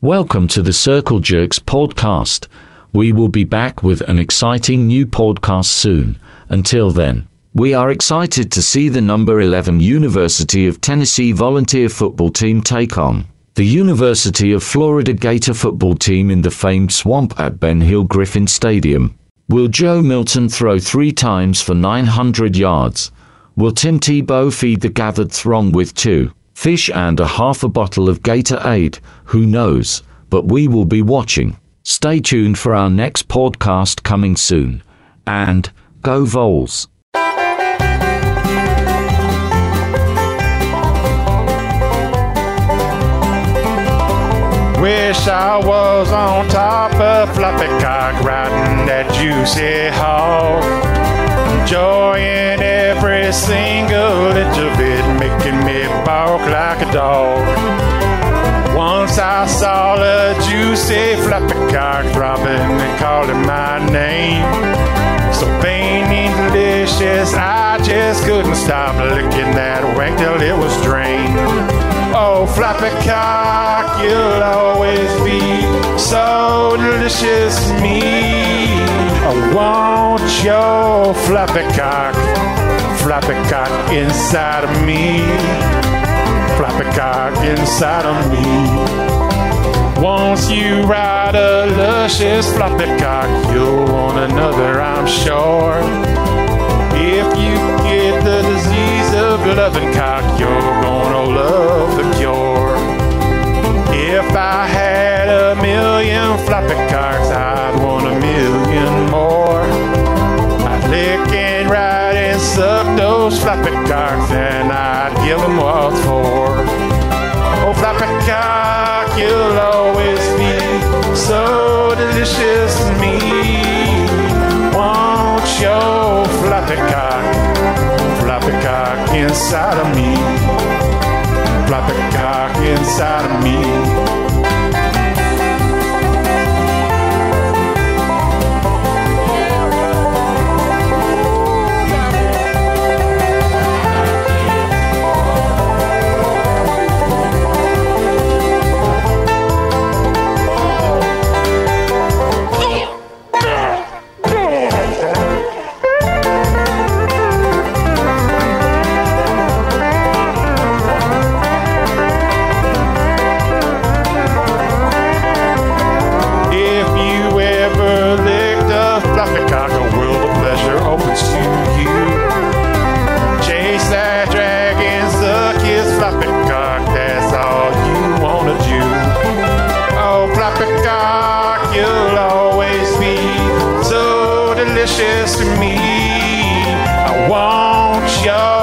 Welcome to the Circle Jerks podcast. We will be back with an exciting new podcast soon. Until then, we are excited to see the number 11 University of Tennessee volunteer football team take on the University of Florida Gator football team in the famed swamp at Ben Hill Griffin Stadium. Will Joe Milton throw three times for 900 yards? Will Tim Tebow feed the gathered throng with two fish and a half a bottle of Gatorade? Who knows? But we will be watching. Stay tuned for our next podcast coming soon. And go Vols! Wish I was on top of floppy cock riding that juicy hog. Enjoying I saw a juicy floppy cock throbbing and calling my name. So and delicious, I just couldn't stop licking that wank till it was drained. Oh, floppy cock, you'll always be so delicious to me. I want your floppy cock, floppy cock inside of me, floppy cock inside of me. Once you ride a luscious floppy cock, you'll want another, I'm sure. If you get the disease of loving cock, you're gonna love the cure. If I had a million floppy cocks, I'd want a million more. I'd lick and ride and suck those floppy cocks, and I'd give them what's for. Your floppy cock, inside of me, floppy cock inside of me. delicious to me. I want your